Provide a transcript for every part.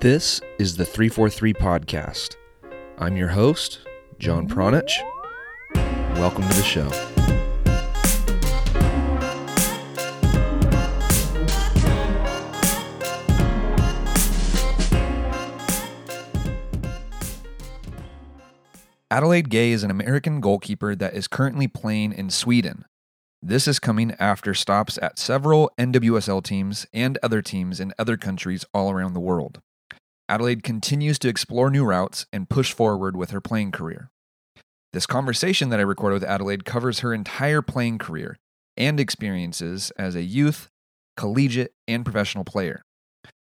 This is the 343 Podcast. I'm your host, John Pronich. Welcome to the show. Adelaide Gay is an American goalkeeper that is currently playing in Sweden. This is coming after stops at several NWSL teams and other teams in other countries all around the world. Adelaide continues to explore new routes and push forward with her playing career. This conversation that I recorded with Adelaide covers her entire playing career and experiences as a youth, collegiate, and professional player.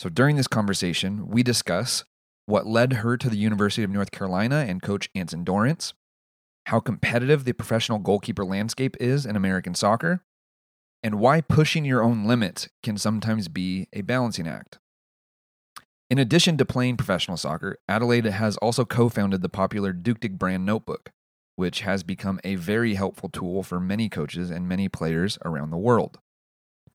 So during this conversation, we discuss what led her to the University of North Carolina and coach Anson Dorrance, how competitive the professional goalkeeper landscape is in American soccer, and why pushing your own limits can sometimes be a balancing act. In addition to playing professional soccer, Adelaide has also co founded the popular Duktig brand notebook, which has become a very helpful tool for many coaches and many players around the world.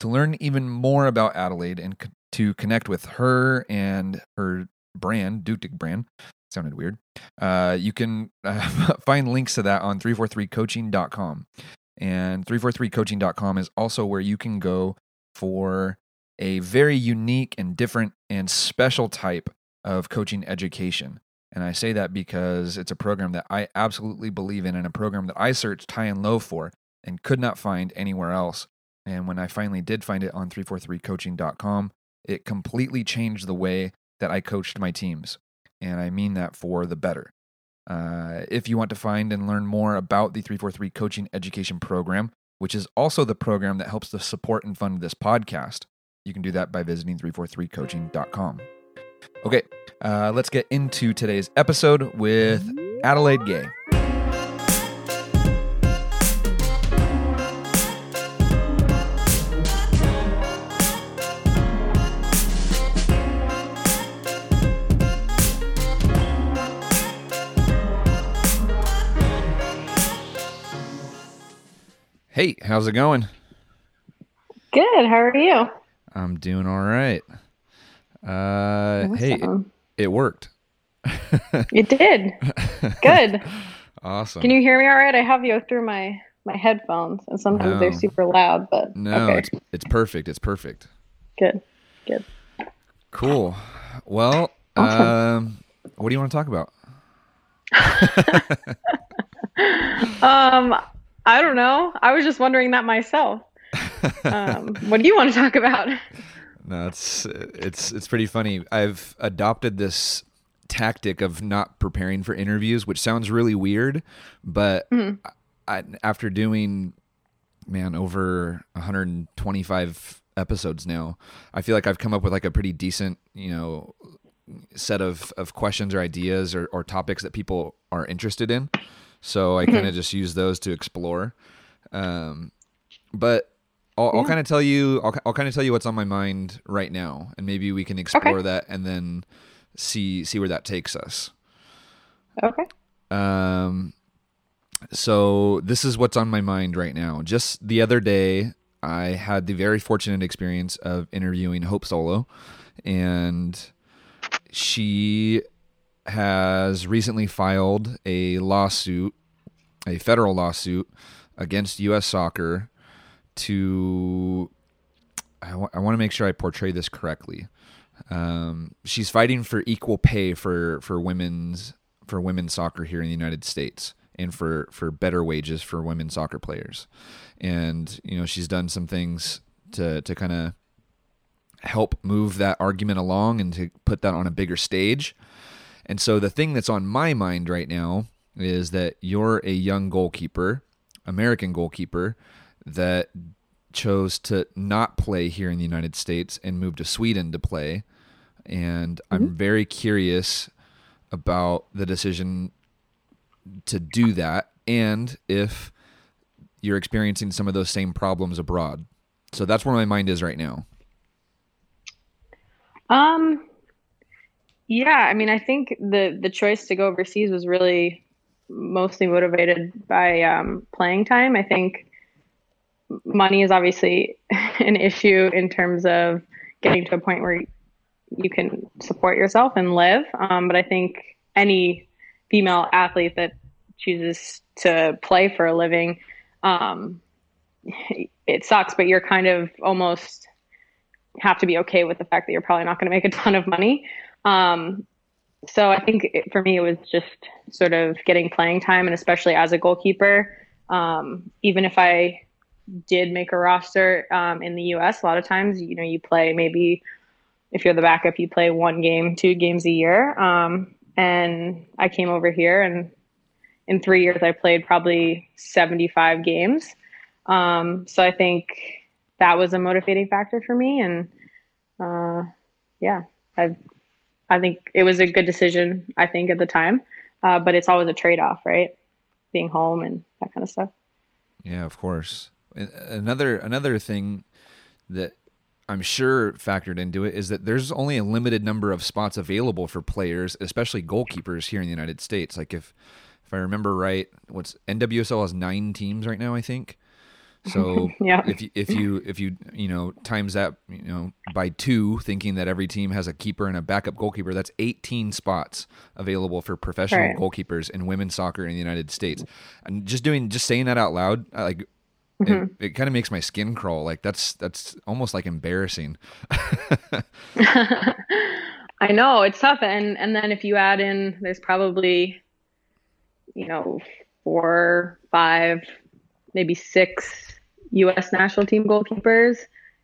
To learn even more about Adelaide and to connect with her and her brand, Duktig brand, sounded weird, uh, you can uh, find links to that on 343coaching.com. And 343coaching.com is also where you can go for a very unique and different and special type of coaching education. And I say that because it's a program that I absolutely believe in and a program that I searched high and low for and could not find anywhere else. And when I finally did find it on 343coaching.com, it completely changed the way that I coached my teams. And I mean that for the better. Uh, if you want to find and learn more about the 343 Coaching Education Program, which is also the program that helps to support and fund this podcast, you can do that by visiting 343coaching.com. Okay, uh, let's get into today's episode with Adelaide Gay. Hey, how's it going? Good. How are you? I'm doing all right. Uh, Hey, it, it worked. It did. Good. Awesome. Can you hear me all right? I have you through my my headphones, and sometimes they're super loud. But No, okay, it's it's perfect. It's perfect. good. Good. Cool. Well, Awesome. um, what do you want to talk about? Um, I don't know. I was just wondering that myself. Um, what do you want to talk about? No, it's it's it's pretty funny. I've adopted this tactic of not preparing for interviews, which sounds really weird, but Mhm. I, after doing man over 125 episodes now, I feel like I've come up with like a pretty decent, you know, set of of questions or ideas or, or topics that people are interested in. So I kind of just use those to explore. Um, but I'll, I'll kind of tell you, I'll, I'll kind of tell you what's on my mind right now, and maybe we can explore that and then see see where that takes us. Okay. Um, so this is what's on my mind right now. Just the other day, I had the very fortunate experience of interviewing Hope Solo, and she has recently filed a lawsuit, a federal lawsuit against U.S. Soccer to. I want to make sure I portray this correctly. Um, she's fighting for equal pay for for women's for women's soccer here in the United States and for for better wages for women soccer players. And you know, she's done some things to to kind of help move that argument along and to put that on a bigger stage. And so the thing that's on my mind right now is that you're a young goalkeeper, American goalkeeper that chose to not play here in the United States and move to Sweden to play. And I'm very curious about the decision to do that and if you're experiencing some of those same problems abroad. So that's where my mind is right now. Um, yeah, I mean, I think the the choice to go overseas was really mostly motivated by um, playing time. I think money is obviously an issue in terms of getting to a point where you can support yourself and live. Um, but I think any female athlete that chooses to play for a living, um, it sucks, but you're kind of almost have to be okay with the fact that you're probably not going to make a ton of money. Um, so I think it, for me, it was just sort of getting playing time, and especially as a goalkeeper, um, even if I did make a roster um, in the U.S., a lot of times, you know, you play maybe if you're the backup, you play one game, two games a year. Um, and I came over here, and in three years, I played probably 75 games. Um, so I think that was a motivating factor for me, and uh, yeah, I I think it was a good decision. I think at the time, uh, but it's always a trade off, right? Being home and that kind of stuff. Yeah, of course. Another another thing that I'm sure factored into it is that there's only a limited number of spots available for players, especially goalkeepers here in the United States. Like if if I remember right, what's NWSL has nine teams right now, I think. So yeah. if you, if you if you you know times that you know by two, thinking that every team has a keeper and a backup goalkeeper, that's 18 spots available for professional right. goalkeepers in women's soccer in the United States. And just doing just saying that out loud, like Mm-hmm. It, it kind of makes my skin crawl. Like that's that's almost like embarrassing. I know it's tough, and and then if you add in, there's probably, you know, four, five, maybe six U.S. national team goalkeepers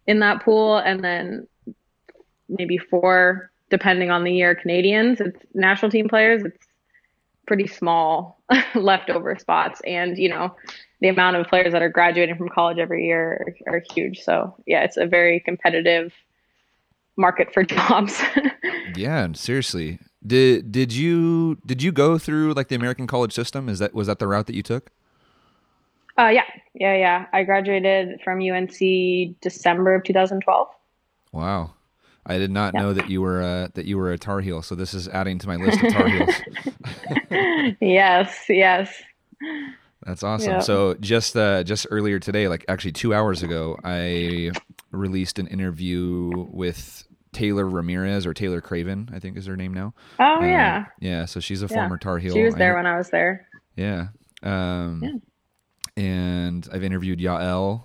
in that pool, and then maybe four, depending on the year, Canadians. It's national team players. It's pretty small leftover spots, and you know, the amount of players that are graduating from college every year are, are huge. So yeah, it's a very competitive market for jobs. yeah, and seriously. Did did you did you go through like the American college system? Is that was that the route that you took? Uh yeah. Yeah, yeah. I graduated from UNC December of 2012. Wow. I did not yeah. know that you were a, that you were a Tar Heel, so this is adding to my list of Tar Heels. yes, yes. That's awesome. Yeah. So just uh, just earlier today, like actually two hours ago, I released an interview with Taylor Ramirez or Taylor Craven, I think is her name now. Oh uh, yeah. Yeah. So she's a yeah. former Tar Heel. She was there I, when I was there. Yeah. Um, yeah. And I've interviewed Yael.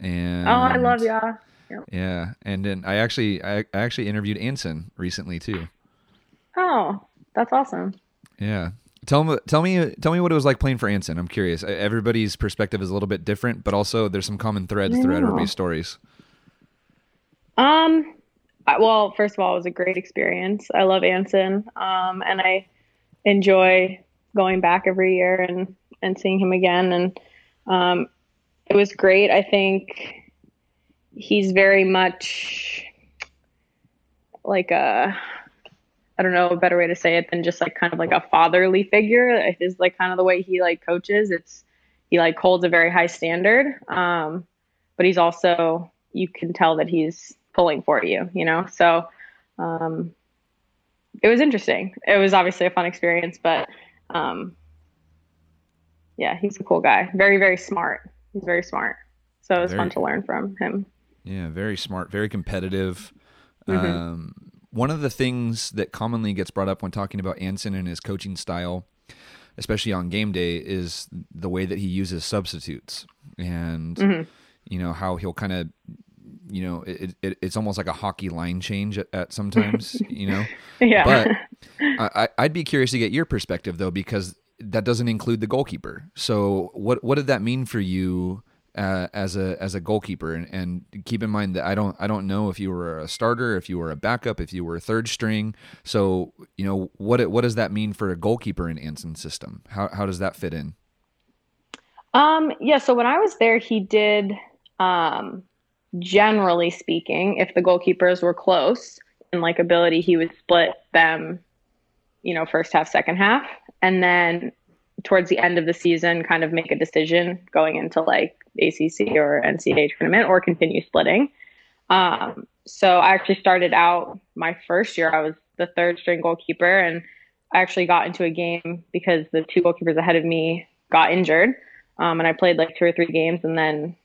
And oh, I love Ya. Yep. Yeah, and then I actually I, actually interviewed Anson recently too. Oh, that's awesome. Yeah, Tell me, tell me, tell me what it was like playing for Anson. I'm curious. Everybody's perspective is a little bit different, but also there's some common threads throughout everybody's stories. Um, well, first of all, it was a great experience. I love Anson, um, and I enjoy going back every year and and seeing him again. And um, it was great. I think he's very much like a I don't know a better way to say it than just like kind of like a fatherly figure. It is like kind of the way he like coaches. It's he like holds a very high standard. Um, but he's also you can tell that he's pulling for you, you know. So um, it was interesting. It was obviously a fun experience, but um, yeah, he's a cool guy. Very very smart. He's very smart. So it was fun to learn from him. Yeah, very smart, very competitive. Mm-hmm. Um, one of the things that commonly gets brought up when talking about Anson and his coaching style, especially on game day, is the way that he uses substitutes and mm-hmm. you know how he'll kind of you know it, it, it's almost like a hockey line change at, at sometimes you know yeah but I, i'd be curious to get your perspective though because that doesn't include the goalkeeper so what what did that mean for you uh, as a as a goalkeeper. And, and keep in mind that I don't I don't know if you were a starter if you were a backup if you were a third string. So you know what it, what does that mean for a goalkeeper in Anson's system? How how does that fit in? Um yeah so when I was there he did um generally speaking if the goalkeepers were close in like ability he would split them you know first half second half. And then towards the end of the season kind of make a decision going into like ACC or NCAA tournament or continue splitting. Um, so I actually started out my first year. I was the third string goalkeeper, and I actually got into a game because the two goalkeepers ahead of me got injured, um, and I played like two or three games, and then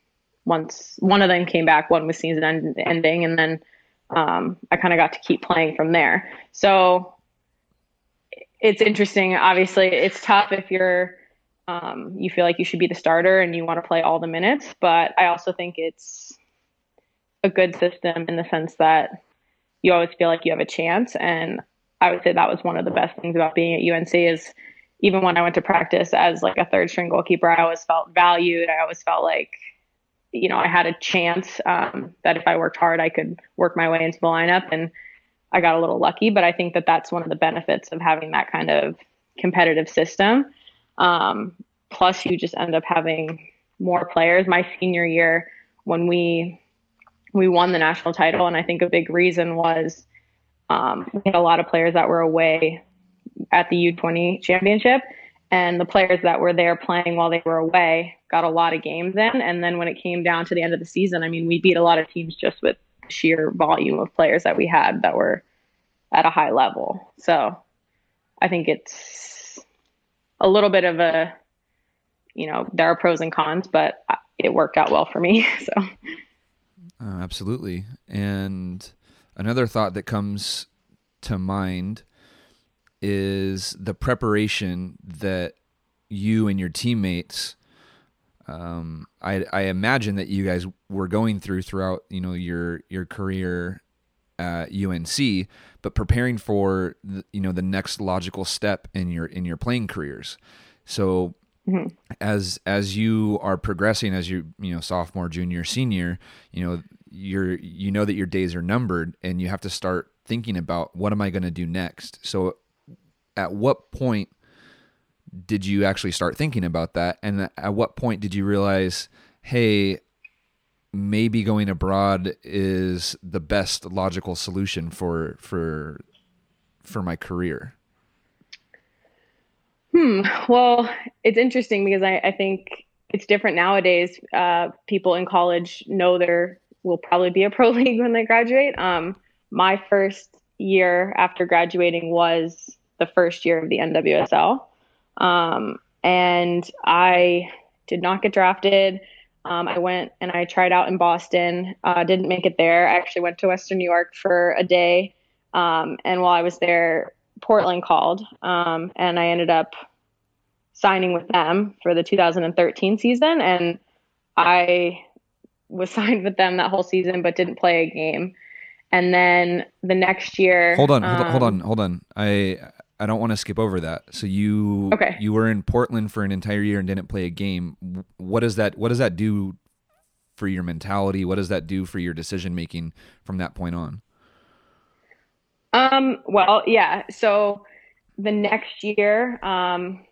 once one of them came back, one was season end- ending, and then um, I kind of got to keep playing from there. So it's interesting. Obviously, it's tough if you're um, you feel like you should be the starter and you want to play all the minutes. But I also think it's a good system in the sense that you always feel like you have a chance. And I would say that was one of the best things about being at UNC is even when I went to practice as like a third string goalkeeper, I always felt valued. I always felt like, you know, I had a chance um, that if I worked hard, I could work my way into the lineup. And I got a little lucky, but I think that that's one of the benefits of having that kind of competitive system. Um, plus, you just end up having more players. My senior year, when we we won the national title, and I think a big reason was um, we had a lot of players that were away at the U20 championship, and the players that were there playing while they were away got a lot of games in. And then when it came down to the end of the season, I mean, we beat a lot of teams just with sheer volume of players that we had that were at a high level. So I think it's a little bit of a, you know, there are pros and cons, but it worked out well for me. So uh, absolutely. And another thought that comes to mind is the preparation that you and your teammates um, I, I imagine that you guys were going through throughout you know your your career at UNC, but preparing for the, you know the next logical step in your in your playing careers. So mm-hmm. as as you are progressing as you you know sophomore, junior, senior, you know you're you know that your days are numbered and you have to start thinking about what am I going to do next. So at what point did you actually start thinking about that? And at what point did you realize, hey, maybe going abroad is the best logical solution for for for my career? Hmm. Well, it's interesting because I, I think it's different nowadays. Uh, people in college know there will probably be a pro league when they graduate. Um, my first year after graduating was the first year of the NWSL. Um, and I did not get drafted. Um, I went and I tried out in Boston, uh, didn't make it there. I actually went to Western New York for a day. Um, and while I was there, Portland called, um, and I ended up signing with them for the 2013 season. And I was signed with them that whole season, but didn't play a game. And then the next year, hold on, hold on, hold on, hold on. I I don't want to skip over that. So you okay. you were in Portland for an entire year and didn't play a game. What does that what does that do for your mentality? What does that do for your decision making from that point on? Um well, yeah. So the next year um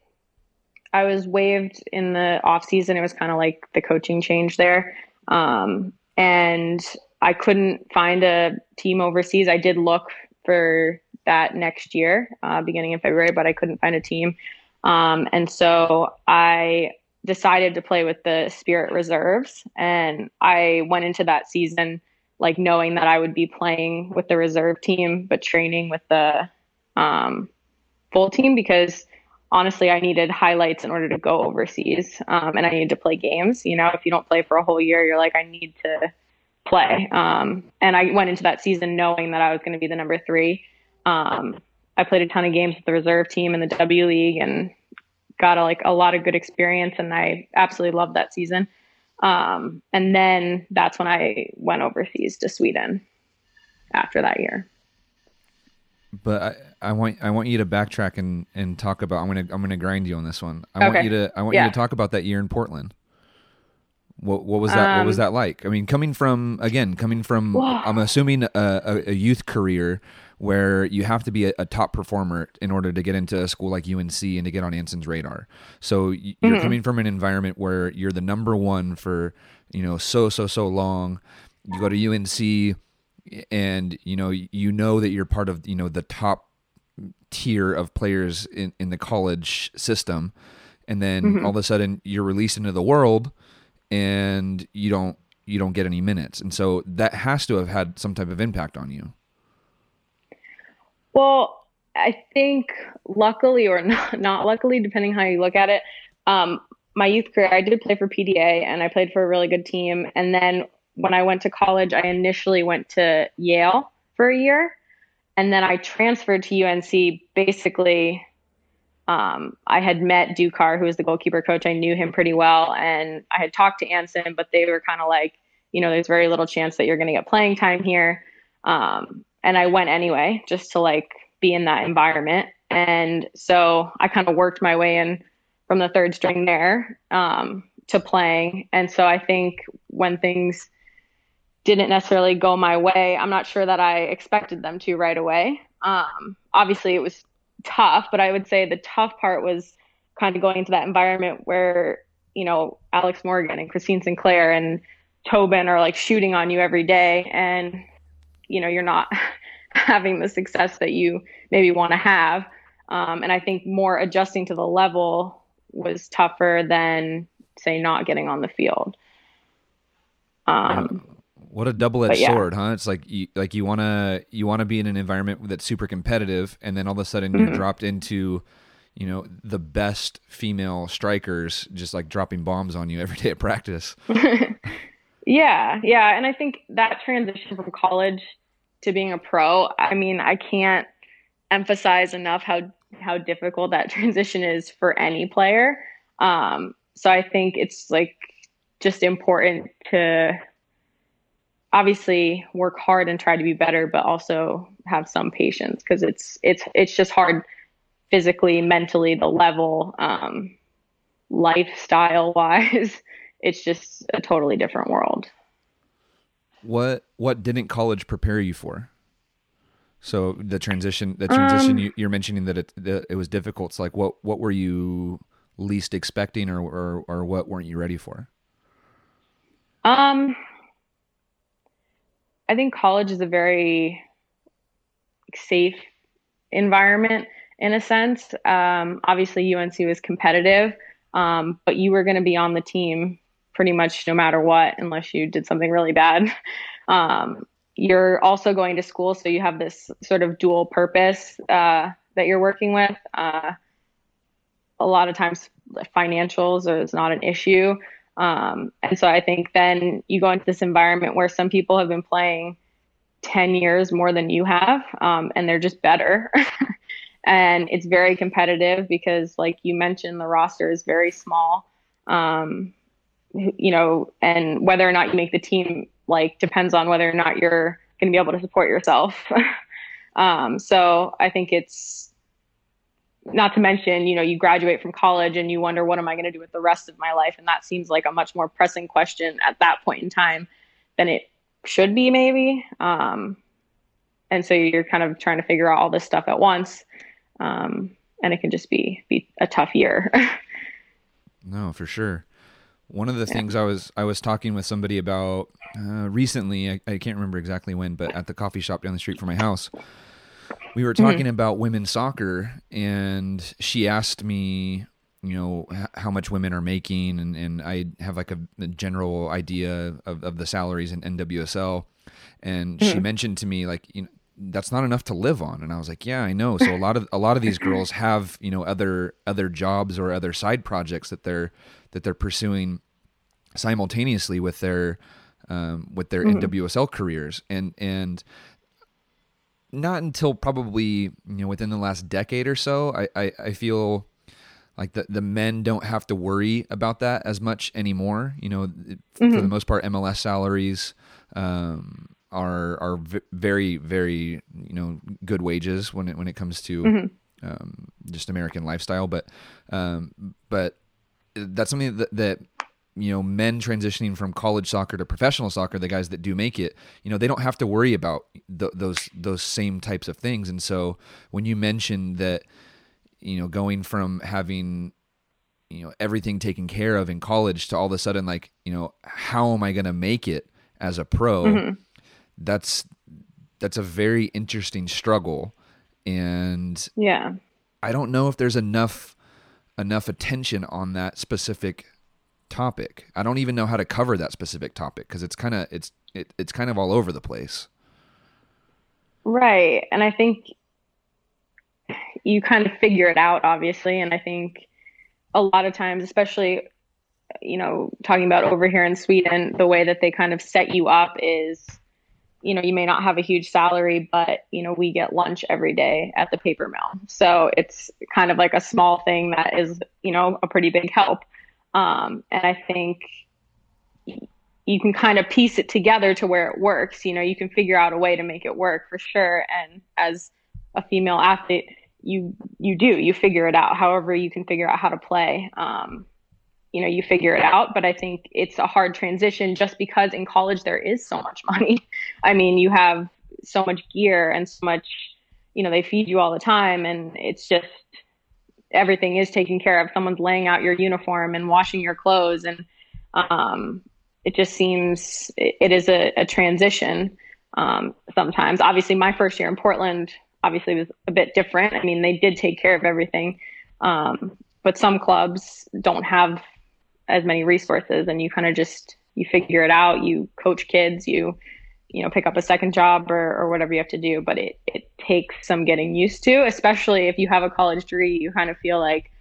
I was waived in the off season. It was kind of like the coaching change there. Um and I couldn't find a team overseas. I did look for that next year, uh, beginning in February, but I couldn't find a team. Um, and so I decided to play with the Spirit Reserves. And I went into that season like knowing that I would be playing with the reserve team, but training with the um, full team because honestly, I needed highlights in order to go overseas um, and I needed to play games. You know, if you don't play for a whole year, you're like, I need to play. Um, and I went into that season knowing that I was going to be the number three. Um, I played a ton of games with the reserve team in the W League and got a, like a lot of good experience, and I absolutely loved that season. Um, and then that's when I went overseas to Sweden after that year. But I, I want I want you to backtrack and, and talk about I'm gonna I'm gonna grind you on this one. I okay. want you to I want yeah. you to talk about that year in Portland. What what was that? Um, what was um, that like? I mean, coming from again, coming from I'm assuming a, a, a, youth career where you have to be a, a, top performer in order to get into a school like UNC and to get on Anson's radar. So you're mm-hmm. coming from an environment where you're the number one for you know so so so long. You go to UNC, and you know you know that you're part of you know the top tier of players in in the college system, and then mm-hmm. all of a sudden you're released into the world, and you don't you don't get any minutes, and so that has to have had some type of impact on you. Well, I think luckily or not, not luckily, depending how you look at it, um, my youth career, I did play for PDA and I played for a really good team. And then when I went to college, I initially went to Yale for a year, and then I transferred to UNC. Basically, um, I had met Ducar, who was the goalkeeper coach. I knew him pretty well, and I had talked to Anson, but they were kind of like, you know, there's very little chance that you're going to get playing time here. Um, and I went anyway, just to like be in that environment. And so I kind of worked my way in from the third string there um, to playing. And so I think when things didn't necessarily go my way, I'm not sure that I expected them to right away. Um, obviously, it was tough, but I would say the tough part was kind of going into that environment where, you know, Alex Morgan and Christine Sinclair and Tobin are like shooting on you every day. And, you know, you're not having the success that you maybe want to have. Um, and I think more adjusting to the level was tougher than say not getting on the field. Um, what a double-edged yeah. sword, huh? It's like you like you want to you want to be in an environment that's super competitive and then all of a sudden mm-hmm. you're dropped into you know the best female strikers just like dropping bombs on you every day at practice. yeah, yeah, and I think that transition from college to being a pro, I mean, I can't emphasize enough how how difficult that transition is for any player. Um, so I think it's like just important to obviously work hard and try to be better, but also have some patience because it's it's it's just hard physically, mentally, the level, um, lifestyle wise. It's just a totally different world. What what didn't college prepare you for? So the transition, the transition um, you, are mentioning that it that it was difficult. It's like what what were you least expecting, or, or or what weren't you ready for? Um, I think college is a very safe environment in a sense. Um, obviously, UNC was competitive, um, but you were going to be on the team pretty much no matter what, unless you did something really bad. Um, you're also going to school, so you have this sort of dual purpose uh, that you're working with. Uh, a lot of times, financials is not an issue. Um, and so I think then you go into this environment where some people have been playing 10 years more than you have, um, and they're just better. and it's very competitive because, like you mentioned, the roster is very small. Um, you know, and whether or not you make the team, like, depends on whether or not you're going to be able to support yourself. Um, so I think it's not to mention, you know, you graduate from college and you wonder, what am I going to do with the rest of my life? And that seems like a much more pressing question at that point in time than it should be, maybe. Um, and so you're kind of trying to figure out all this stuff at once. Um, and it can just be, be a tough year. no, for sure. One of the yeah. things I was I was talking with somebody about uh, recently, I, I can't remember exactly when, but at the coffee shop down the street from my house, we were talking mm-hmm. about women's soccer, and she asked me, you know, h- how much women are making, and, and I have like a, a general idea of, of the salaries in NWSL. And mm-hmm. she mentioned to me, like, you know, that's not enough to live on and i was like yeah i know so a lot of a lot of these girls have you know other other jobs or other side projects that they're that they're pursuing simultaneously with their um, with their mm-hmm. nwsl careers and and not until probably you know within the last decade or so I, I, I feel like the, the men don't have to worry about that as much anymore you know mm-hmm. for the most part mls salaries um, are are v- very very you know good wages when it when it comes to mm-hmm. um, just american lifestyle but um, but that's something that, that you know men transitioning from college soccer to professional soccer the guys that do make it you know they don't have to worry about th- those those same types of things. And so when you mentioned that you know going from having you know everything taken care of in college to all of a sudden like you know how am i going to make it as a pro? Mm-hmm. that's that's a very interesting struggle. And yeah. I don't know if there's enough enough attention on that specific topic. I don't even know how to cover that specific topic because it's kind of it's it, it's kind of all over the place. Right, and I think you kind of figure it out, obviously, and I think a lot of times, especially you know, talking about over here in Sweden, the way that they kind of set you up is, you know, you may not have a huge salary, but, you know, we get lunch every day at the paper mill. So it's kind of like a small thing that is, you know, a pretty big help. Um, and I think you can kind of piece it together to where it works. You know, you can figure out a way to make it work for sure. And as a female athlete, you you do you figure it out. However, you can figure out how to play. Um, you know you figure it out but i think it's a hard transition just because in college there is so much money i mean you have so much gear and so much you know they feed you all the time and it's just everything is taken care of. Someone's laying out your uniform and washing your clothes and um, it just seems it, it is a, a transition um, sometimes. Obviously my first year in portland obviously was a bit different. I mean they did take care of everything um, but some clubs don't have as many resources and you kind of just you figure it out. You coach kids you you know pick up a second job or, or whatever you have to do but it, it takes some getting used to especially if you have a college degree you kind of feel like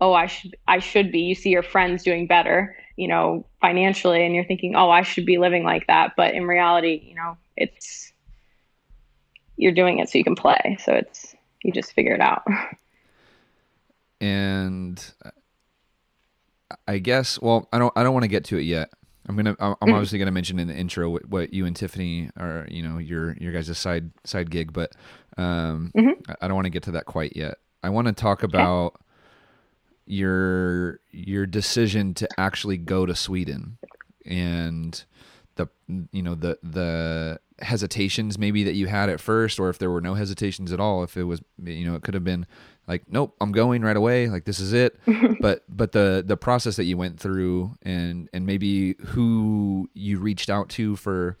oh i should i should be you see your friends doing better you know financially and you're thinking oh i should be living like that but in reality you know it's you're doing it so you can play so it's you just figure it out and I guess. Well, I don't. I don't want to get to it yet. I'm gonna. I'm mm-hmm. obviously gonna mention in the intro what, what, you and Tiffany are. You know, your your guys' side side gig, but um, mm-hmm. I don't want to get to that quite yet. I want to talk about okay. your your decision to actually go to Sweden and the you know the the hesitations maybe that you had at first or if there were no hesitations at all if it was you know it could have been like nope i'm going right away. Like this is it. But but the the process that you went through and and maybe who you reached out to for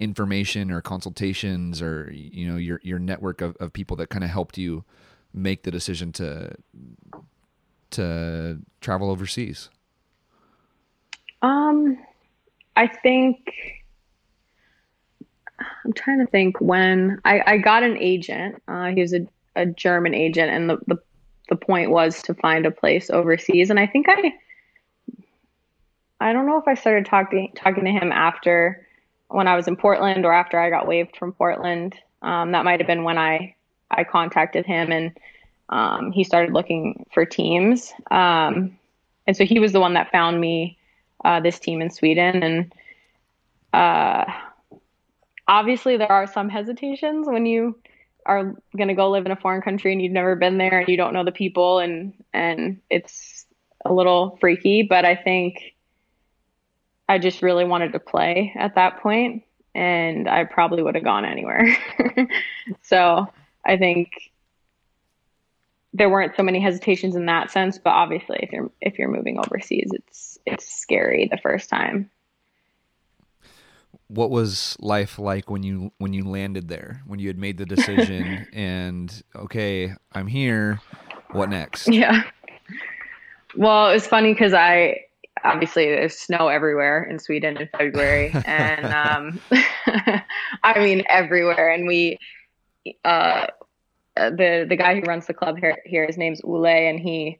information or consultations or you know your your network of, of people that kind of helped you make the decision to to travel overseas? Um i think i'm trying to think when i i got an agent. Uh, he was a a German agent, and the, the the point was to find a place overseas. And I think I I don't know if I started talking talking to him after when I was in Portland or after I got waived from Portland. Um, that might have been when I I contacted him and um, he started looking for teams. Um, and so he was the one that found me uh, this team in Sweden. And uh, obviously, there are some hesitations when you are going to go live in a foreign country and you've never been there and you don't know the people and and it's a little freaky but i think i just really wanted to play at that point and i probably would have gone anywhere. So i think there weren't so many hesitations in that sense but obviously if you're if you're moving overseas it's it's scary the first time what was life like when you when you landed there when you had made the decision and okay i'm here what next? Yeah. Well it's funny because i obviously there's snow everywhere in sweden in february and um, i mean everywhere. And we uh, the the guy who runs the club here here his name's ule and he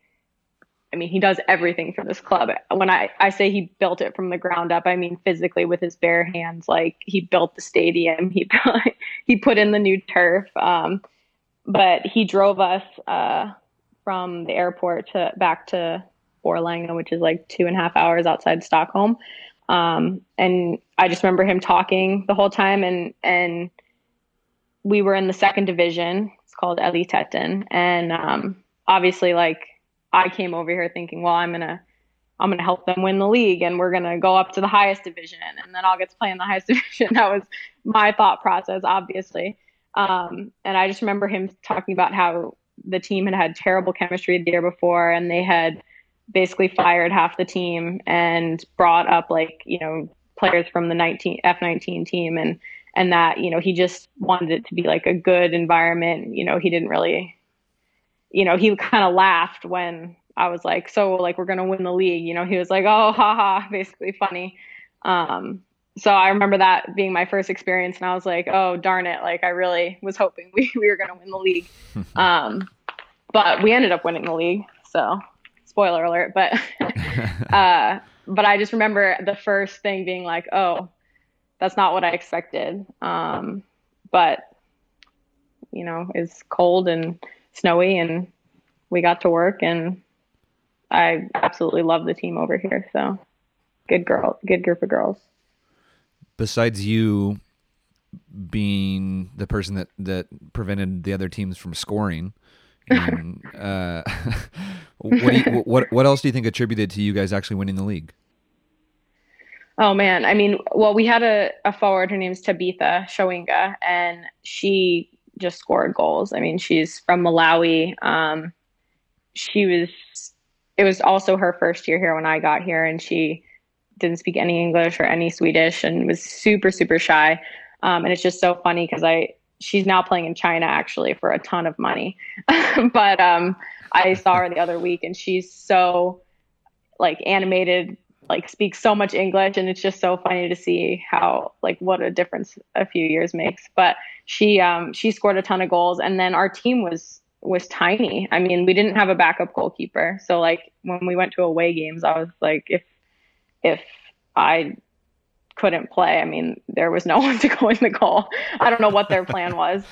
I mean, he does everything for this club. When I, I say he built it from the ground up, I mean physically with his bare hands. Like he built the stadium, he he put in the new turf. Um, but he drove us uh, from the airport to back to Borlänge, which is like two and a half hours outside Stockholm. Um, and I just remember him talking the whole time, and and we were in the second division. It's called Elitettan, and um, obviously like I came over here thinking, well, I'm gonna I'm gonna help them win the league, and we're gonna go up to the highest division, and then I'll get to play in the highest division. that was my thought process, obviously. Um, and I just remember him talking about how the team had had terrible chemistry the year before, and they had basically fired half the team and brought up like you know players from the 19 F19 team, and and that you know he just wanted it to be like a good environment. You know, he didn't really you know, he kind of laughed when I was like, so like we're gonna win the league. You know, he was like, oh, haha, basically funny. Um, so I remember that being my first experience, and I was like, oh darn it, like I really was hoping we, we were gonna win the league. um, but we ended up winning the league. So spoiler alert, but uh, but I just remember the first thing being like, oh, that's not what I expected. Um, but you know, it's cold and snowy, and we got to work, and I absolutely love the team over here. So good girl, good group of girls. Besides you being the person that that prevented the other teams from scoring. And, uh, what, you, what what else do you think attributed to you guys actually winning the league? Oh man, I mean, well, we had a, a forward. Her name's Tabitha Chawinga, and she just scored goals. I mean, she's from Malawi. Um, she was. It was also her first year here when I got here, and she didn't speak any English or any Swedish, and was super super shy. Um, and it's just so funny because I she's now playing in China actually for a ton of money. but um, I saw her the other week and she's so like animated, like speaks so much English, and it's just so funny to see how like what a difference a few years makes. But she um, she scored a ton of goals, and then our team was was tiny. I mean, we didn't have a backup goalkeeper, so like when we went to away games, I was like, if if I couldn't play. I mean, there was no one to go in the goal. I don't know what their plan was.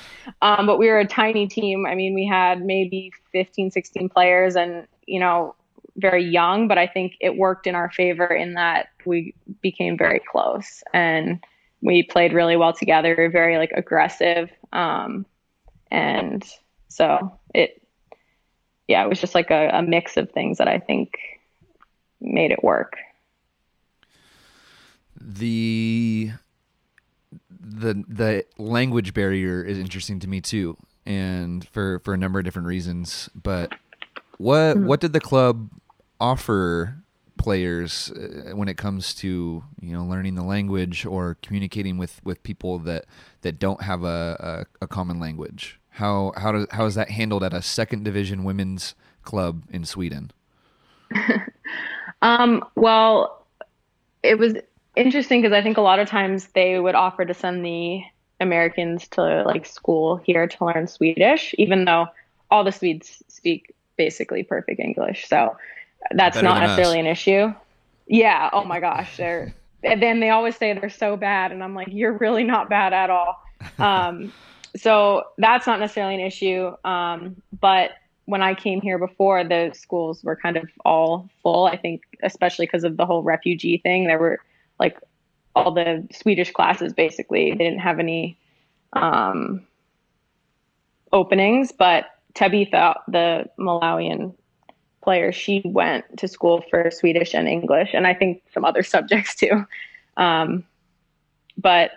Um, but we were a tiny team. I mean, we had maybe 15, 16 players and, you know, very young, but I think it worked in our favor in that we became very close and we played really well together, very like aggressive. Um, and so it, yeah, it was just like a, a mix of things that I think made it work the the the language barrier is interesting to me too, and for for a number of different reasons. But what mm-hmm. what did the club offer players uh, when it comes to you know learning the language or communicating with with people that that don't have a, a, a common language? How how does how is that handled at a second division women's club in Sweden? um, well, it was interesting because I think a lot of times they would offer to send the Americans to like school here to learn Swedish, even though all the Swedes speak basically perfect English. So that's not necessarily us. an issue. Yeah. Oh my gosh. They're, and then they always say they're so bad. And I'm like, you're really not bad at all. Um, so that's not necessarily an issue. Um, but when I came here before, the schools were kind of all full. I think, especially because of the whole refugee thing, there were like all the Swedish classes basically. They didn't have any um, openings, but Tabitha, the Malawian player, she went to school for Swedish and English, and I think some other subjects too. Um, but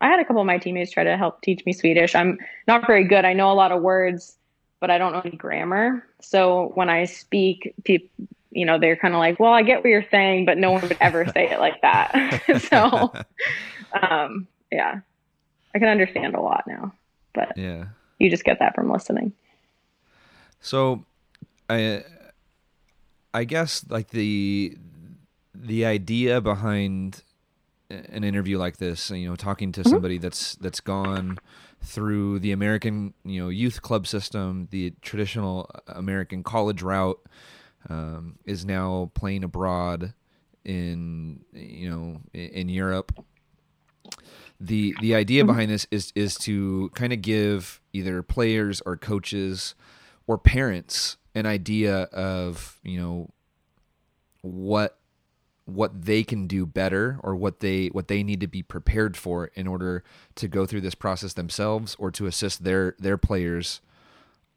I had a couple of my teammates try to help teach me Swedish. I'm not very good. I know a lot of words, but I don't know any grammar. So when I speak, people you know, they're kind of like, well, I get what you're saying, but no one would ever say it like that. so, um, yeah, I can understand a lot now, but yeah, you just get that from listening. So, I, I guess like the, the idea behind an interview like this, you know, talking to mm-hmm. somebody that's, that's gone through the American, you know, youth club system, the traditional American college route, um, is now playing abroad in you know in Europe. The the idea mm-hmm. behind this is is to kind of give either players or coaches or parents an idea of you know what what they can do better or what they what they need to be prepared for in order to go through this process themselves or to assist their their players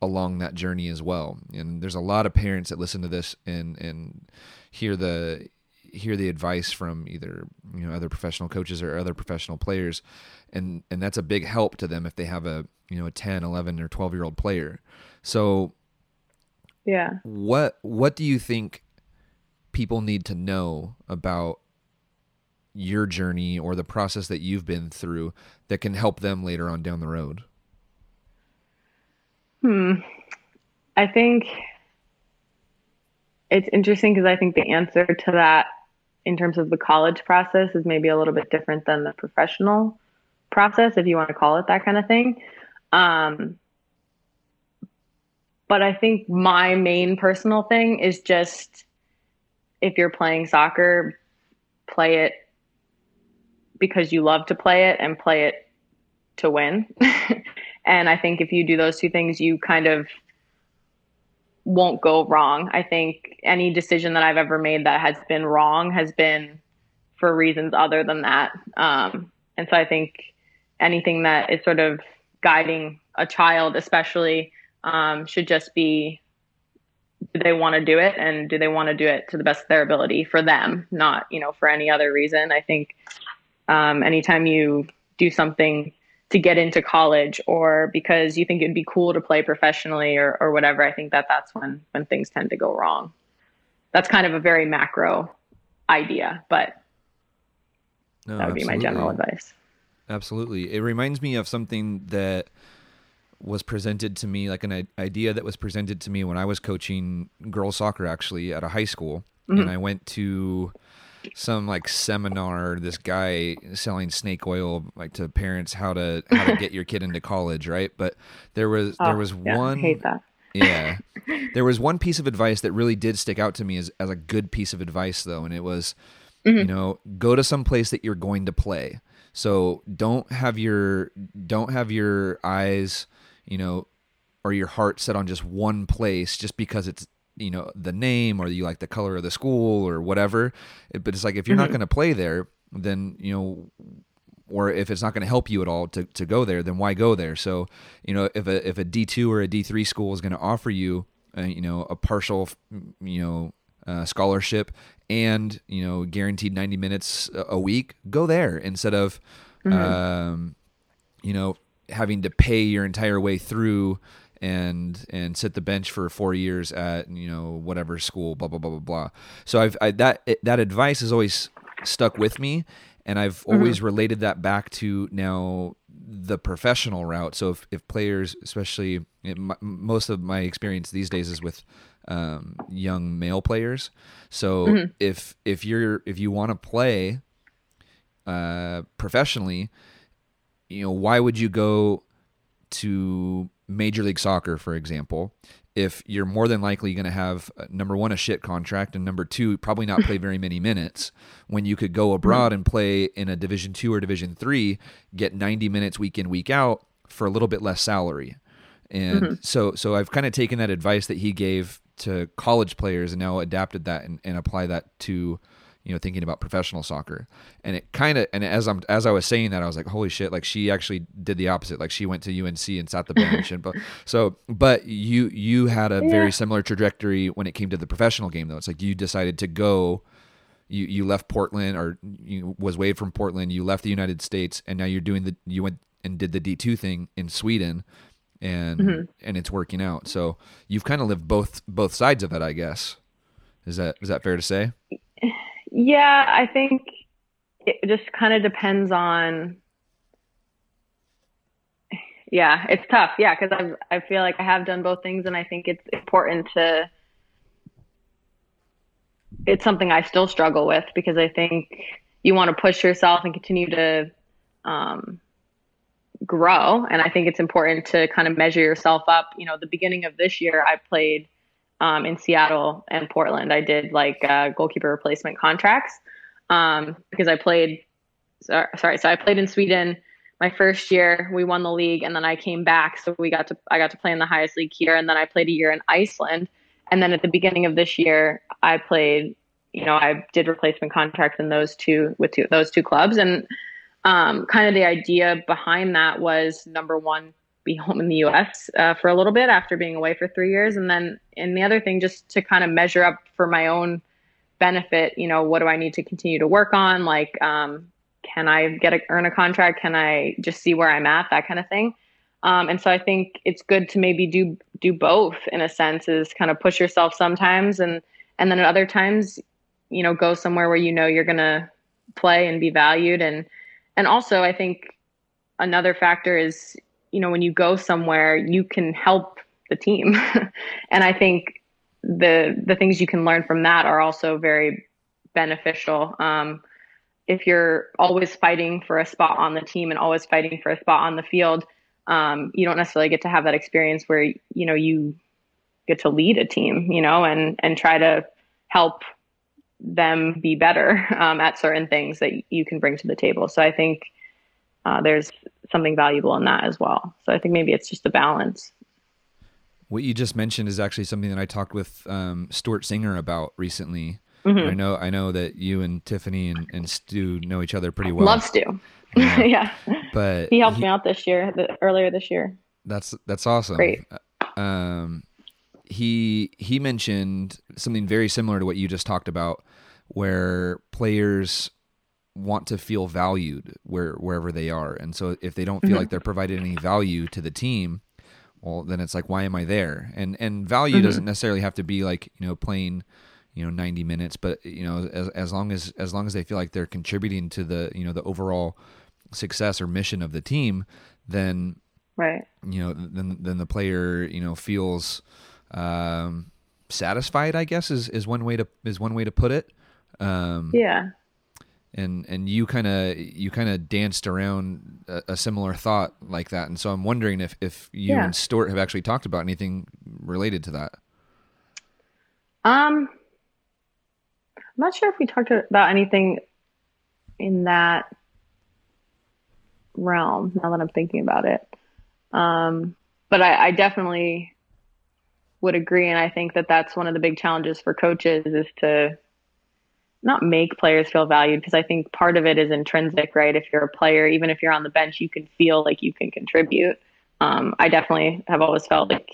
along that journey as well. And there's a lot of parents that listen to this and and hear the hear the advice from either you know other professional coaches or other professional players and and that's a big help to them if they have a you know a 10 11 or 12 year old player so yeah what what do you think people need to know about your journey or the process that you've been through that can help them later on down the road Hmm. I think it's interesting because I think the answer to that in terms of the college process is maybe a little bit different than the professional process, if you want to call it that kind of thing. Um, but I think my main personal thing is just if you're playing soccer, play it because you love to play it and play it to win. and I think if you do those two things, you kind of won't go wrong. I think any decision that I've ever made that has been wrong has been for reasons other than that. Um, and so I think anything that is sort of guiding a child, especially, um, should just be do they want to do it and do they want to do it to the best of their ability for them, not, you know, for any other reason. I think um, anytime you do something to get into college or because you think it'd be cool to play professionally or, or whatever, I think that that's when, when things tend to go wrong. That's kind of a very macro idea, but no, that would absolutely. be my general advice. Absolutely. It reminds me of something that was presented to me, like an idea that was presented to me when I was coaching girls soccer actually at a high school. Mm-hmm. And I went to some like seminar this guy selling snake oil like to parents how to how to get your kid into college right but there was oh, there was yeah, one hate that. yeah there was one piece of advice that really did stick out to me as, as a good piece of advice though and it was mm-hmm. you know go to some place that you're going to play so don't have your don't have your eyes you know or your heart set on just one place just because it's you know the name or you like the color of the school or whatever but it's like if you're mm-hmm. not going to play there then you know or if it's not going to help you at all to, to go there then why go there so you know if a if a d2 or a d3 school is going to offer you uh, you know a partial you know uh, scholarship and you know guaranteed 90 minutes a week go there instead of mm-hmm. um, you know having to pay your entire way through and and sit the bench for four years at you know whatever school blah blah blah blah blah so i've I, that that advice has always stuck with me and i've mm-hmm. always related that back to now the professional route so if, if players especially most of my experience these days is with um, young male players so mm-hmm. if if you're if you want to play uh, professionally you know why would you go to Major League Soccer, for example, if you're more than likely going to have uh, number one a shit contract and number two probably not play very many minutes when you could go abroad and play in a division 2 or division 3 get 90 minutes week in week out for a little bit less salary and mm-hmm. so so I've kind of taken that advice that he gave to college players and now adapted that and, and apply that to you know thinking about professional soccer. And it kind of and as i'm as i was saying that i was like holy shit like she actually did the opposite. Like she went to unc and sat the bench and but so but you you had a yeah. very similar trajectory when it came to the professional game though. It's like you decided to go you you left portland or you was waived from portland you left the united states and now you're doing the you went and did the d2 thing in sweden and mm-hmm. and it's working out. So you've kind of lived both both sides of it i guess. Is that is that fair to say yeah, I think it just kind of depends on. Yeah, it's tough. Yeah, because I I feel like I have done both things, and I think it's important to. It's something I still struggle with because I think you want to push yourself and continue to um, grow, and I think it's important to kind of measure yourself up. You know, the beginning of this year, I played um, in Seattle and Portland. I did like uh, goalkeeper replacement contracts um, because I played. Sorry, so I played in Sweden my first year. We won the league, and then I came back, so we got to I got to play in the highest league here, and then I played a year in Iceland, and then at the beginning of this year, I played. You know, I did replacement contracts in those two with two, those two clubs, and um, kind of the idea behind that was number one be home in the US uh, for a little bit after being away for three years. And then, and the other thing, just to kind of measure up for my own benefit, you know, what do I need to continue to work on? Like, um, can I get a, earn a contract? Can I just see where I'm at? That kind of thing. Um, and so I think it's good to maybe do do both in a sense, is kind of push yourself sometimes, and and then at other times, you know, go somewhere where you know you're gonna play and be valued, and and also I think another factor is you know when you go somewhere you can help the team and i think the the things you can learn from that are also very beneficial um, if you're always fighting for a spot on the team and always fighting for a spot on the field um, you don't necessarily get to have that experience where you know you get to lead a team you know and and try to help them be better um, at certain things that you can bring to the table. So I think uh, there's something valuable in that as well. So I think maybe it's just a balance. What you just mentioned is actually something that I talked with um, Stuart Singer about recently. Mm-hmm. I know I know that you and Tiffany and, and Stu know each other pretty well. Love Stu. Yeah. yeah. But he helped he, me out this year, the, earlier this year. That's that's awesome. Great. Um, he he mentioned something very similar to what you just talked about, where players want to feel valued where wherever they are, and so if they don't feel mm-hmm. like they're providing any value to the team, well, then it's like, why am I there? And and value mm-hmm. doesn't necessarily have to be like you know playing you know 90 minutes but you know as, as long as as long as they feel like they're contributing to the you know the overall success or mission of the team then right you know then then the player you know feels um satisfied i guess is is one way to is one way to put it um yeah and and you kind of you kind of danced around a, a, similar thought like that and so i'm wondering if if you yeah. and stuart have actually talked about anything related to that um I'm not sure if we talked about anything in that realm now that I'm thinking about it. Um, but I, I, definitely would agree. And I think that that's one of the big challenges for coaches is to not make players feel valued because I think part of it is intrinsic, right? If you're a player, even if you're on the bench, you can feel like you can contribute. Um, I definitely have always felt like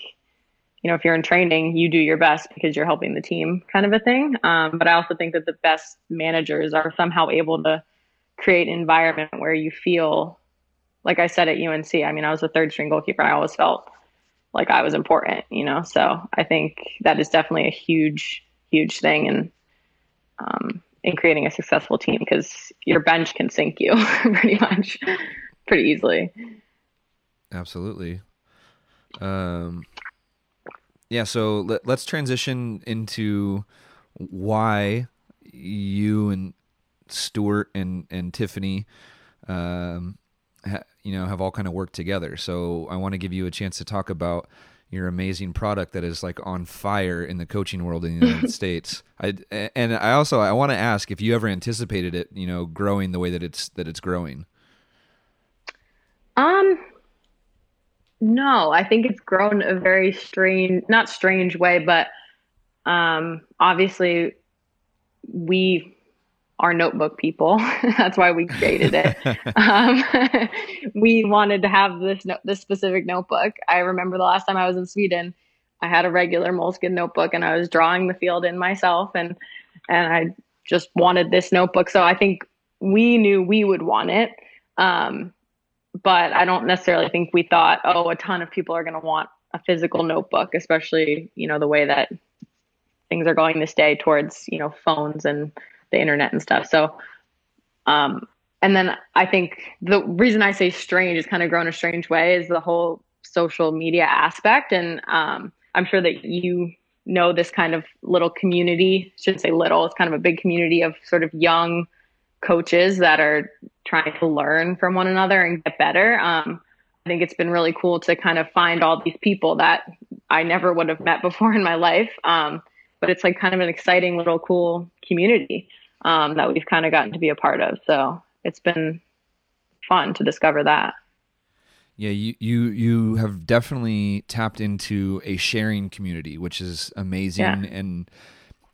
you know, if you're in training, you do your best because you're helping the team, kind of a thing. Um, but I also think that the best managers are somehow able to create an environment where you feel, like I said at UNC. I mean, I was a third string goalkeeper. I always felt like I was important, you know. So I think that is definitely a huge, huge thing in um, in creating a successful team because your bench can sink you pretty much, pretty easily. Absolutely. Um, yeah, so let, us transition into why you and Stuart and and Tiffany, um, ha, you know, have all kind of worked together. So I want to give you a chance to talk about your amazing product that is like on fire in the coaching world in the United States. I and I also I want to ask if you ever anticipated it, you know, growing the way that it's that it's growing. Um no, I think it's grown a very strange, not strange way, but um, obviously we are notebook people. That's why we created it. um, we wanted to have this no- this specific notebook. I remember the last time I was in Sweden, I had a regular Moleskine notebook and I was drawing the field in myself, and and I just wanted this notebook. So I think we knew we would want it. Um, but I don't necessarily think we thought, oh, a ton of people are going to want a physical notebook, especially, you know, the way that things are going this day towards, you know, phones and the internet and stuff. So, um, and then I think the reason I say strange is kind of grown a strange way is the whole social media aspect. And um, I'm sure that you know this kind of little community, shouldn't say little, it's kind of a big community of sort of young coaches that are trying to learn from one another and get better. Um, I think it's been really cool to kind of find all these people that I never would have met before in my life. Um, but it's like kind of an exciting little cool community um, that we've kind of gotten to be a part of. So it's been fun to discover that. Yeah, you you you have definitely tapped into a sharing community, which is amazing yeah. and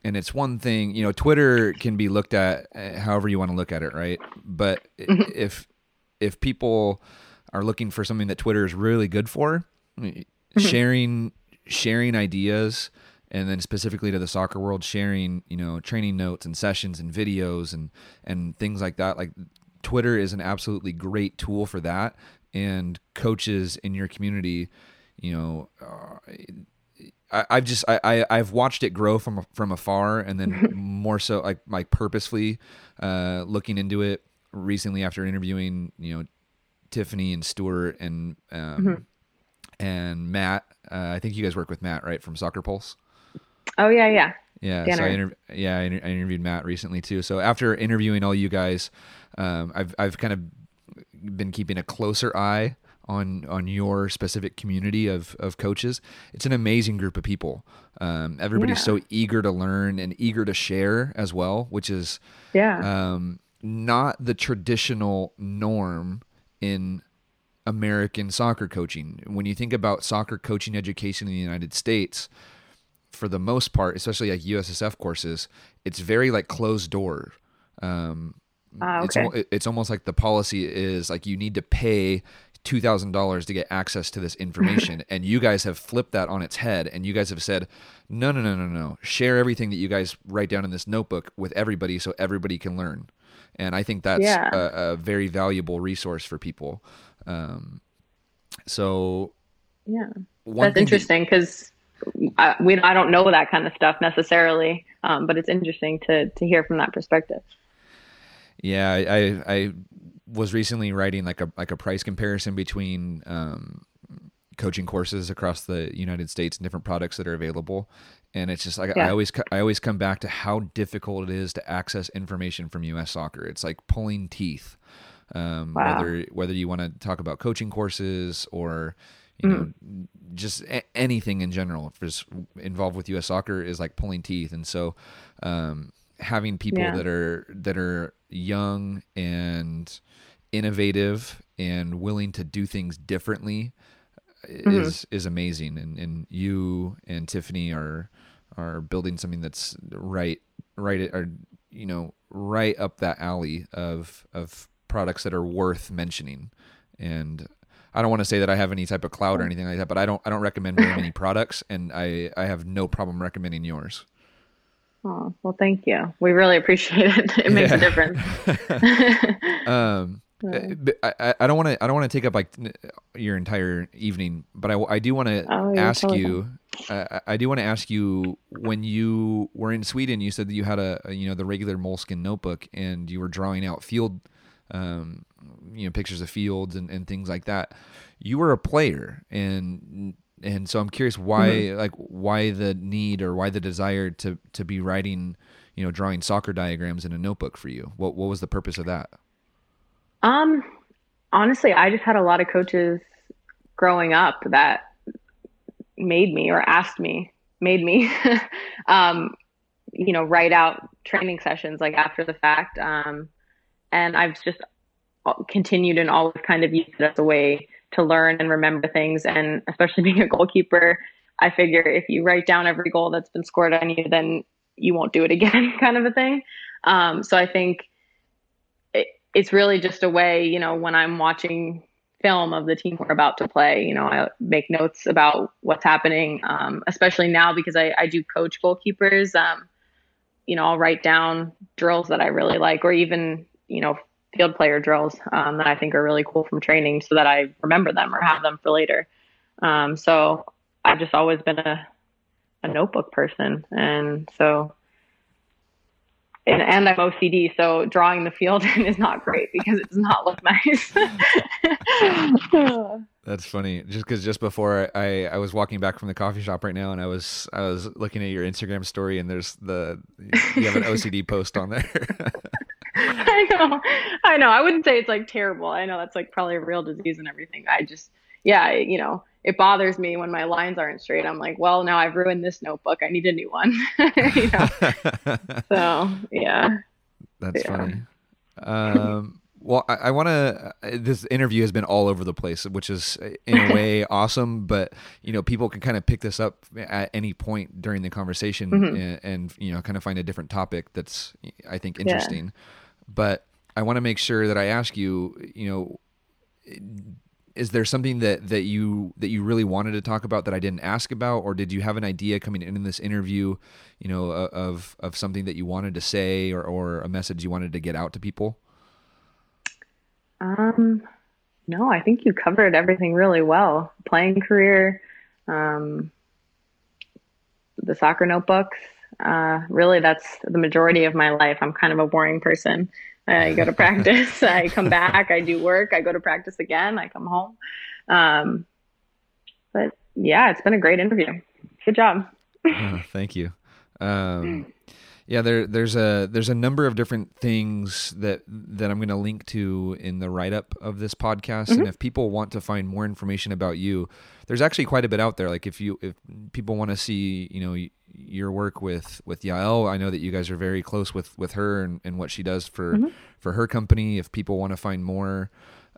and it's one thing you know twitter can be looked at uh, however you want to look at it right but mm-hmm. if if people are looking for something that twitter is really good for mm-hmm. sharing sharing ideas and then specifically to the soccer world sharing you know training notes and sessions and videos and and things like that like twitter is an absolutely great tool for that and coaches in your community you know uh, I, have just I, I have watched it grow from from afar, and then more so like like purposefully uh, looking into it recently after interviewing you know Tiffany and Stuart and um, mm-hmm. and Matt. Uh, I think you guys work with Matt right from Soccer Pulse. Oh yeah, yeah. Yeah, Danner. so I inter- yeah I, inter- I, interviewed Matt recently too. So after interviewing all you guys, um, I've I've kind of been keeping a closer eye on on your specific community of of coaches. It's an amazing group of people. Um, everybody's Yeah. so eager to learn and eager to share as well, which is Yeah. um, not the traditional norm in American soccer coaching. When you think about soccer coaching education in the United States, for the most part, especially like USSF courses, it's very like closed door. Um, Ah, it's okay. al- it's almost like the policy is like you need to pay two thousand dollars to get access to this information, and you guys have flipped that on its head, and you guys have said, no, no, no, no, no, share everything that you guys write down in this notebook with everybody, so everybody can learn. And I think that's Yeah. a, a very valuable resource for people. Um, so yeah. That's interesting because I, we I don't know that kind of stuff necessarily, um, but it's interesting to to hear from that perspective. Yeah, I, I was recently writing like a like a price comparison between um, coaching courses across the United States and different products that are available, and it's just like I always I always come back to how difficult it is to access information from U.S. soccer. It's like pulling teeth. Um, Wow. Whether whether you want to talk about coaching courses or you know mm. just a- anything in general, if it's involved with U.S. soccer, is like pulling teeth, and so um, having people Yeah. that are that are young and innovative and willing to do things differently uh, mm-hmm. is is amazing and and you and Tiffany are are building something that's right right or you know right up that alley of of products that are worth mentioning and I don't want to say that I have any type of cloud or anything like that but I don't I don't recommend very many products and I I have no problem recommending yours Oh, well, thank you. We really appreciate it. It makes Yeah. a difference. um uh, I, I- don't want to I don't want to take up like your entire evening, but I, I do want to Oh, ask totally you. Uh, I I do want to ask you when you were in Sweden, you said that you had a, a you know the regular Moleskine notebook and you were drawing out field, um, you know pictures of fields and, and things like that. You were a player, and and so I'm curious why Mm-hmm. like why the need or why the desire to to be writing you know drawing soccer diagrams in a notebook for you. What what was the purpose of that? Um, honestly, I just had a lot of coaches growing up that made me or asked me, made me, um, you know, write out training sessions like after the fact. Um, and I've just continued and always kind of used it as a way to learn and remember things. And especially being a goalkeeper, I figure if you write down every goal that's been scored on you, then you won't do it again, kind of a thing. Um, so I think it, it's really just a way, you know, when I'm watching film of the team we're about to play, you know, I make notes about what's happening, um, especially now because I, I do coach goalkeepers. Um, you know, I'll write down drills that I really like, or even, you know, field player drills um, that I think are really cool from training so that I remember them or have them for later. Um, so I've just always been a, a notebook person. And so and, and I'm OCD, so drawing the field is not great because it does not look nice. That's funny. Just because just before I, I was walking back from the coffee shop right now, and I was I was looking at your Instagram story, and there's the you have an OCD post on there. I know, I know. I wouldn't say it's like terrible. I know that's like probably a real disease and everything. I just, yeah, I- you know, it bothers me when my lines aren't straight. I'm like, well, now I've ruined this notebook. I need a new one. you know, so yeah. That's Yeah. funny. Um, well, I, I want to. This interview has been all over the place, which is in a way awesome. But you know, people can kind of pick this up at any point during the conversation, Mhm. and, and you know, kind of find a different topic that's I think interesting. But I want to make sure that I ask you. You know, is there something that that you that you really wanted to talk about that I didn't ask about, or did you have an idea coming in this interview? You know, of of something that you wanted to say, or or a message you wanted to get out to people. Um, no, I think you covered everything really well. Playing career, um, the soccer notebooks. Uh, really, that's the majority of my life. I'm kind of a boring person. I go to practice, I come back, I do work, I go to practice again, I come home. Um, but yeah, it's been a great interview. Good job. Thank you. Um, Yeah, there there's a there's a number of different things that that I'm going to link to in the write up of this podcast, mm-hmm. and if people want to find more information about you, there's actually quite a bit out there. Like if you if people want to see you know your work with with Yael, I know that you guys are very close with with her and, and what she does for mm-hmm. for her company. If people want to find more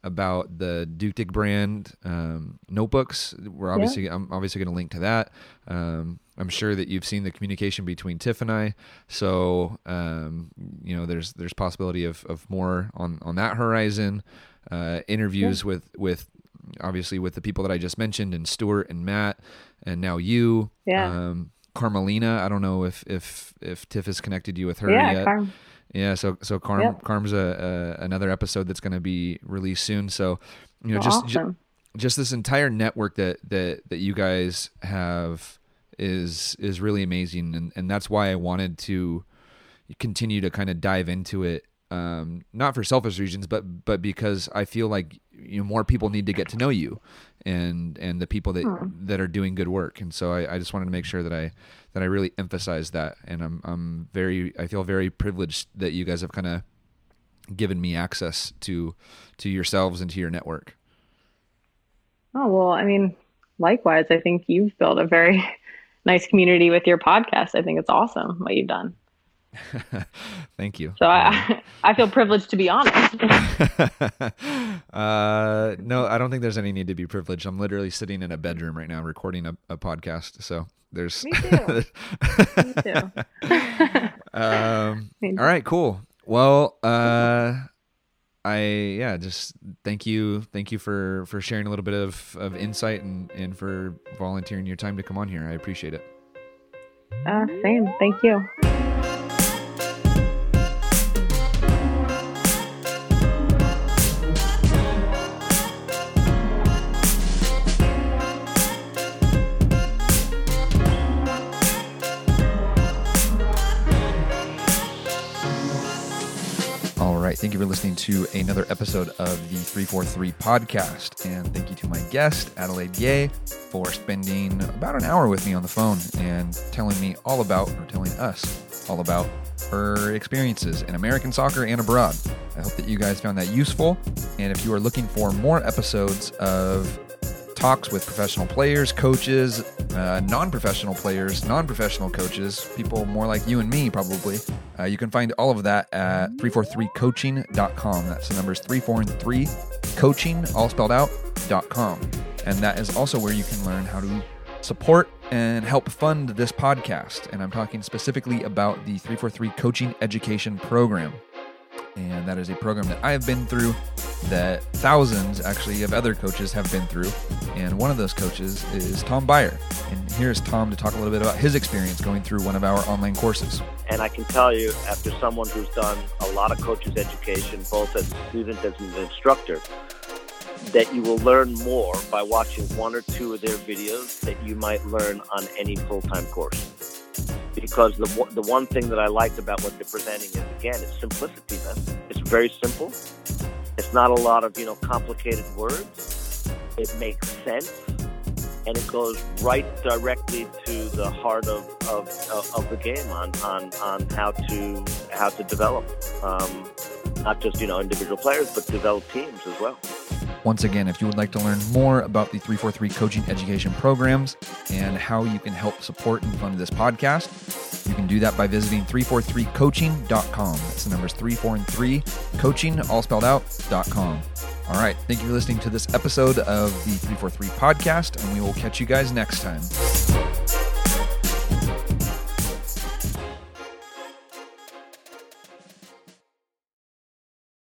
about the Ducar brand um, notebooks. We're obviously yeah. I'm obviously going to link to that. Um, I'm sure that you've seen the communication between Tiff and I, so um, you know there's there's possibility of, of more on on that horizon. Uh, interviews yeah. with with obviously with the people that I just mentioned and Stuart and Matt and now you. Yeah. Um, Carmelina, I don't know if if if Tiff has connected you with her yeah, yet. Carm. Yeah, so so Carm yep. Carm's a, a, another episode that's going to be released soon. So you know, oh, just, awesome. just this entire network that that that you guys have is is really amazing, and and that's why I wanted to continue to kind of dive into it. Um, not for selfish reasons, but but because I feel like you know more people need to get to know you, and and the people that hmm. that are doing good work. And so I, I just wanted to make sure that I that I really emphasize that. And I'm I'm very I feel very privileged that you guys have kind of given me access to to yourselves and to your network. Oh well, I mean, likewise, I think you've built a very nice community with your podcast. I think it's awesome what you've done. Thank you. So I, I feel privileged to be honest. uh, no, I don't think there's any need to be privileged. I'm literally sitting in a bedroom right now recording a, a podcast. So there's. Me too. Me too. um, all right, cool. Well, uh, I yeah, just thank you, thank you for for sharing a little bit of of insight and and for volunteering your time to come on here. I appreciate it. Uh, same. Thank you. Right. Thank you for listening to another episode of the 343 podcast. And thank you to my guest, Adelaide Gay, for spending about an hour with me on the phone and telling me all about, or telling us all about her experiences in American soccer and abroad. I hope that you guys found that useful. And if you are looking for more episodes of talks with professional players, coaches, uh, non professional players, non professional coaches, people more like you and me, probably. Uh, you can find all of that at 343coaching.com. That's the numbers 343 coaching, all spelled out, .com. And that is also where you can learn how to support and help fund this podcast. And I'm talking specifically about the 343 Coaching Education Program. And that is a program that I have been through that thousands actually of other coaches have been through. And one of those coaches is Tom Byer. And here's Tom to talk a little bit about his experience going through one of our online courses. And I can tell you, after someone who's done a lot of coaches education, both as a student as an instructor, that you will learn more by watching one or two of their videos that you might learn on any full-time course because the the one thing that I liked about what they're presenting is again it's simplicity, man. It's very simple. It's not a lot of you know complicated words. It makes sense, and it goes right directly to the heart of of, of the game on, on on how to how to develop um, not just you know individual players but develop teams as well. Once again, if you would like to learn more about the 343 coaching education programs and how you can help support and fund this podcast, you can do that by visiting 343coaching.com. That's the numbers 343 coaching, all spelled out, .com. All right. Thank you for listening to this episode of the 343 podcast, and we will catch you guys next time.